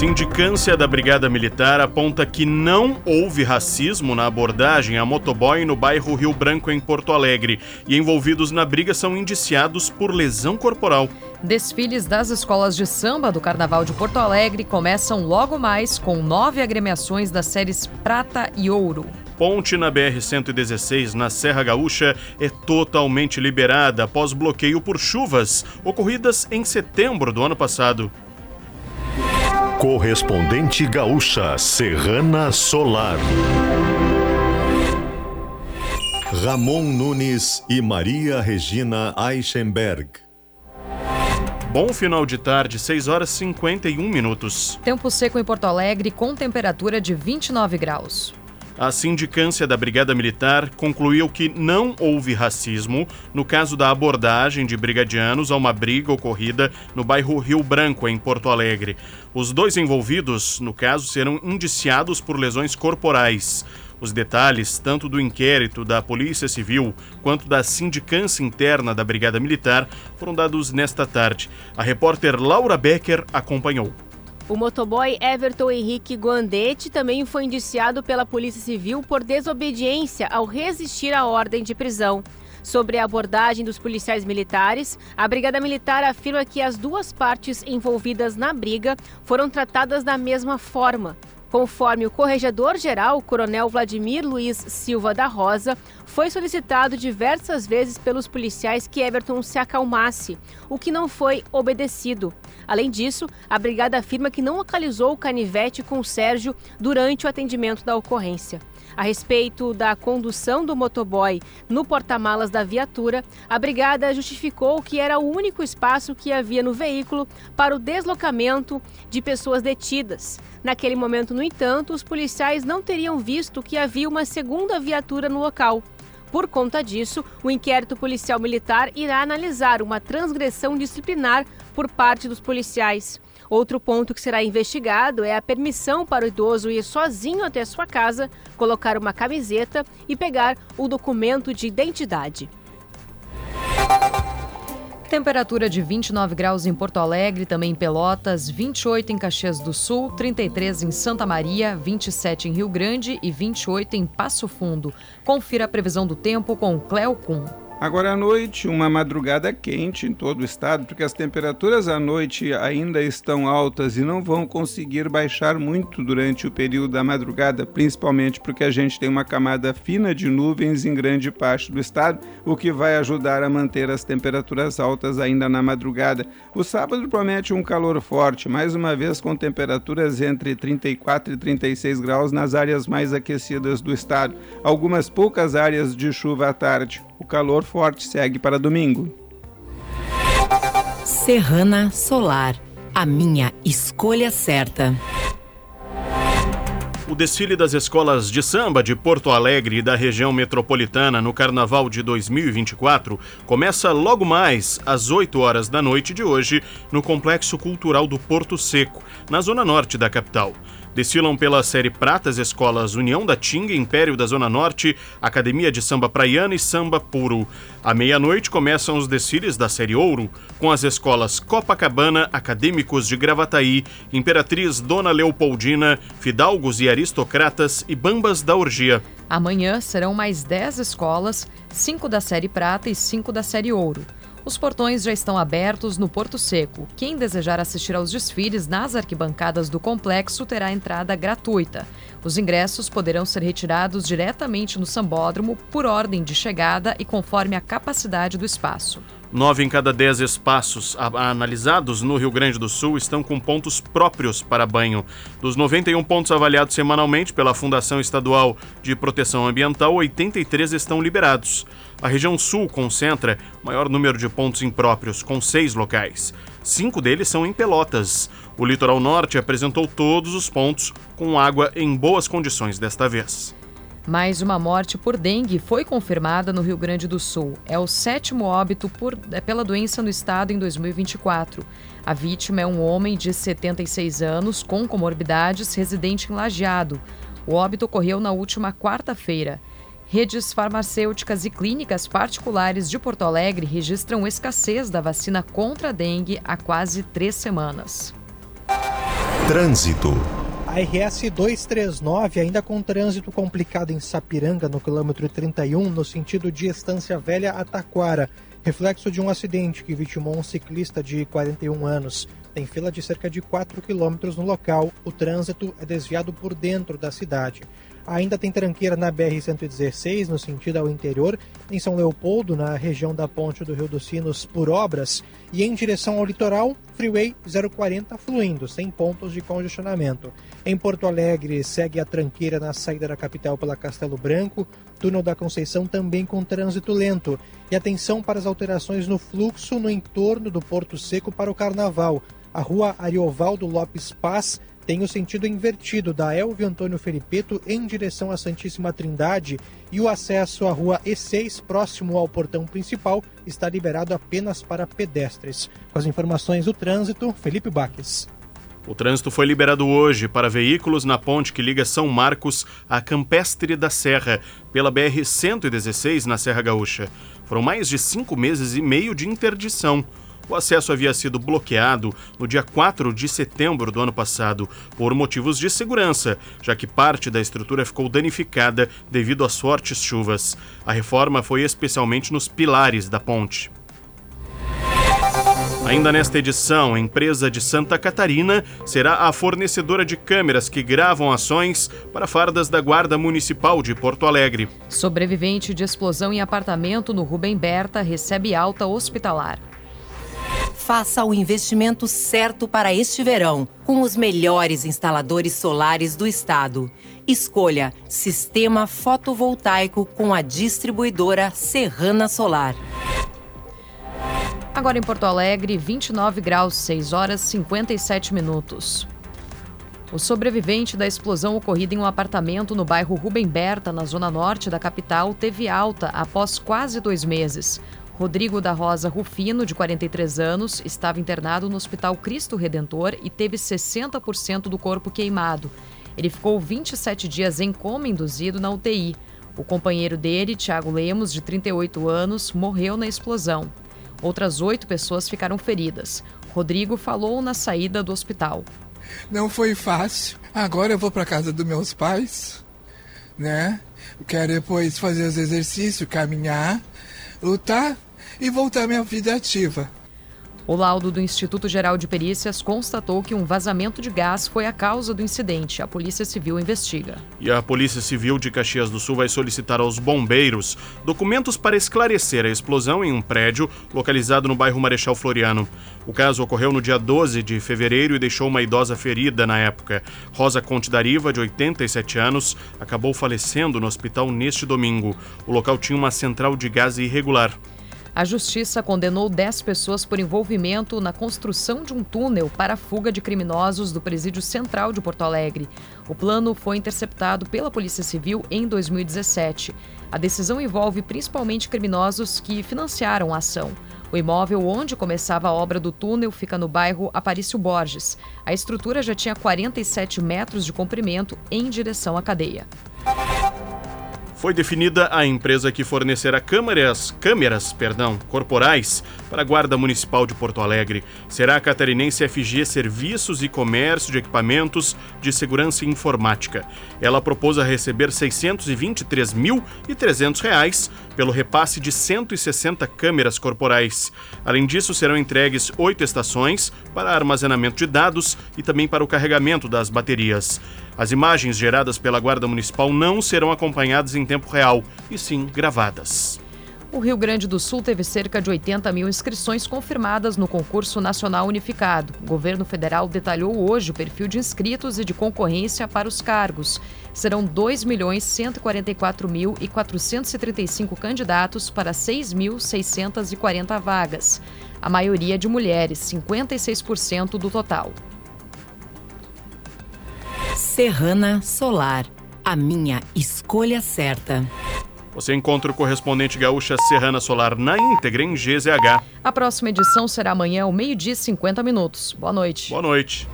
Sindicância da Brigada Militar aponta que não houve racismo na abordagem a motoboy no bairro Rio Branco, em Porto Alegre, e envolvidos na briga são indiciados por lesão corporal. Desfiles das escolas de samba do Carnaval de Porto Alegre começam logo mais com nove agremiações das séries Prata e Ouro. Ponte na BR-116, na Serra Gaúcha, é totalmente liberada após bloqueio por chuvas ocorridas em setembro do ano passado. Correspondente Gaúcha Serrana Solar. Ramon Nunes e Maria Regina Eichenberg. Bom final de tarde, 6 horas e 51 minutos. Tempo seco em Porto Alegre com temperatura de 29 graus. A sindicância da Brigada Militar concluiu que não houve racismo no caso da abordagem de brigadianos a uma briga ocorrida no bairro Rio Branco, em Porto Alegre. Os dois envolvidos, no caso, serão indiciados por lesões corporais. Os detalhes, tanto do inquérito da Polícia Civil quanto da sindicância interna da Brigada Militar, foram dados nesta tarde. A repórter Laura Becker acompanhou. O motoboy Everton Henrique Guandetti também foi indiciado pela Polícia Civil por desobediência ao resistir à ordem de prisão. Sobre a abordagem dos policiais militares, a Brigada Militar afirma que as duas partes envolvidas na briga foram tratadas da mesma forma. Conforme o corregedor-geral, Coronel Vladimir Luiz Silva da Rosa, foi solicitado diversas vezes pelos policiais que Everton se acalmasse, o que não foi obedecido. Além disso, a brigada afirma que não localizou o canivete com Sérgio durante o atendimento da ocorrência. A respeito da condução do motoboy no porta-malas da viatura, a brigada justificou que era o único espaço que havia no veículo para o deslocamento de pessoas detidas. Naquele momento, no entanto, os policiais não teriam visto que havia uma segunda viatura no local. Por conta disso, o inquérito policial militar irá analisar uma transgressão disciplinar por parte dos policiais. Outro ponto que será investigado é a permissão para o idoso ir sozinho até sua casa, colocar uma camiseta e pegar o documento de identidade. Temperatura de 29 graus em Porto Alegre, também em Pelotas, 28 em Caxias do Sul, 33 em Santa Maria, 27 em Rio Grande e 28 em Passo Fundo. Confira a previsão do tempo com Cleo Kuhn. Agora à noite, uma madrugada quente em todo o estado, porque as temperaturas à noite ainda estão altas e não vão conseguir baixar muito durante o período da madrugada, principalmente porque a gente tem uma camada fina de nuvens em grande parte do estado, o que vai ajudar a manter as temperaturas altas ainda na madrugada. O sábado promete um calor forte, mais uma vez com temperaturas entre 34 e 36 graus nas áreas mais aquecidas do estado. Algumas poucas áreas de chuva à tarde. O calor forte segue para domingo. Serrana Solar, a minha escolha certa. O desfile das escolas de samba de Porto Alegre e da região metropolitana no Carnaval de 2024 começa logo mais às 8 horas da noite de hoje no Complexo Cultural do Porto Seco, na zona norte da capital. Desfilam pela série Pratas escolas União da Tinga, Império da Zona Norte, Academia de Samba Praiana e Samba Puro. À meia-noite começam os desfiles da série Ouro, com as escolas Copacabana, Acadêmicos de Gravataí, Imperatriz Dona Leopoldina, Fidalgos e Aristocratas e Bambas da Orgia. Amanhã serão mais 10 escolas, 5 da série Prata e 5 da série Ouro. Os portões já estão abertos no Porto Seco. Quem desejar assistir aos desfiles nas arquibancadas do complexo terá entrada gratuita. Os ingressos poderão ser retirados diretamente no sambódromo por ordem de chegada e conforme a capacidade do espaço. Nove em cada dez espaços analisados no Rio Grande do Sul estão com pontos próprios para banho. Dos 91 pontos avaliados semanalmente pela Fundação Estadual de Proteção Ambiental, 83 estão liberados. A região sul concentra maior número de pontos impróprios, com seis locais. Cinco deles são em Pelotas. O litoral norte apresentou todos os pontos com água em boas condições desta vez. Mais uma morte por dengue foi confirmada no Rio Grande do Sul. É o sétimo óbito por, é, pela doença no estado em 2024. A vítima é um homem de 76 anos com comorbidades, residente em Lajeado. O óbito ocorreu na última quarta-feira. Redes farmacêuticas e clínicas particulares de Porto Alegre registram escassez da vacina contra a dengue há quase três semanas. Trânsito. A RS 239 ainda com trânsito complicado em Sapiranga, no quilômetro 31, no sentido de Estância Velha a Taquara. Reflexo de um acidente que vitimou um ciclista de 41 anos. Tem fila de cerca de 4 quilômetros no local. O trânsito é desviado por dentro da cidade. Ainda tem tranqueira na BR-116, no sentido ao interior, em São Leopoldo, na região da Ponte do Rio dos Sinos, por obras, e em direção ao litoral, Freeway 040 fluindo, sem pontos de congestionamento. Em Porto Alegre, segue a tranqueira na saída da capital pela Castelo Branco, túnel da Conceição também com trânsito lento. E atenção para as alterações no fluxo no entorno do Porto Seco para o Carnaval. A rua Ariovaldo Lopes Paz tem o sentido invertido da Elvio Antônio Felipeto em direção à Santíssima Trindade e o acesso à rua E6, próximo ao portão principal, está liberado apenas para pedestres. Com as informações do trânsito, Felipe Baques. O trânsito foi liberado hoje para veículos na ponte que liga São Marcos a Campestre da Serra, pela BR-116 na Serra Gaúcha. Foram mais de cinco meses e meio de interdição. O acesso havia sido bloqueado no dia 4 de setembro do ano passado por motivos de segurança, já que parte da estrutura ficou danificada devido às fortes chuvas. A reforma foi especialmente nos pilares da ponte. Ainda nesta edição, a empresa de Santa Catarina será a fornecedora de câmeras que gravam ações para fardas da Guarda Municipal de Porto Alegre. Sobrevivente de explosão em apartamento no Rubem Berta recebe alta hospitalar faça o investimento certo para este verão, com os melhores instaladores solares do estado. Escolha Sistema Fotovoltaico com a distribuidora Serrana Solar. Agora em Porto Alegre, 29 graus, 6 horas 57 minutos. O sobrevivente da explosão ocorrida em um apartamento no bairro Rubem Berta, na zona norte da capital, teve alta após quase dois meses. Rodrigo da Rosa Rufino, de 43 anos, estava internado no Hospital Cristo Redentor e teve 60% do corpo queimado. Ele ficou 27 dias em coma induzido na UTI. O companheiro dele, Tiago Lemos, de 38 anos, morreu na explosão. Outras oito pessoas ficaram feridas. Rodrigo falou na saída do hospital. Não foi fácil. Agora eu vou para casa dos meus pais, né? Quero depois fazer os exercícios, caminhar, lutar e voltar à minha vida ativa. O laudo do Instituto Geral de Perícias constatou que um vazamento de gás foi a causa do incidente. A Polícia Civil investiga. E a Polícia Civil de Caxias do Sul vai solicitar aos bombeiros documentos para esclarecer a explosão em um prédio localizado no bairro Marechal Floriano. O caso ocorreu no dia 12 de fevereiro e deixou uma idosa ferida na época. Rosa Conte Dariva, de 87 anos, acabou falecendo no hospital neste domingo. O local tinha uma central de gás irregular. A justiça condenou 10 pessoas por envolvimento na construção de um túnel para a fuga de criminosos do Presídio Central de Porto Alegre. O plano foi interceptado pela Polícia Civil em 2017. A decisão envolve principalmente criminosos que financiaram a ação. O imóvel onde começava a obra do túnel fica no bairro Aparício Borges. A estrutura já tinha 47 metros de comprimento em direção à cadeia. Foi definida a empresa que fornecerá câmeras, câmeras perdão, corporais para a Guarda Municipal de Porto Alegre. Será a catarinense FG Serviços e Comércio de Equipamentos de Segurança Informática. Ela propôs a receber R$ 623.300 pelo repasse de 160 câmeras corporais. Além disso, serão entregues oito estações para armazenamento de dados e também para o carregamento das baterias. As imagens geradas pela Guarda Municipal não serão acompanhadas em tempo real, e sim gravadas. O Rio Grande do Sul teve cerca de 80 mil inscrições confirmadas no concurso nacional unificado. O governo federal detalhou hoje o perfil de inscritos e de concorrência para os cargos. Serão 2 milhões 144 mil e 435 candidatos para 6.640 vagas. A maioria de mulheres, 56% do total. Serrana Solar, a minha escolha certa. Você encontra o correspondente gaúcha Serrana Solar na íntegra em GZH. A próxima edição será amanhã ao meio-dia e 50 minutos. Boa noite. Boa noite.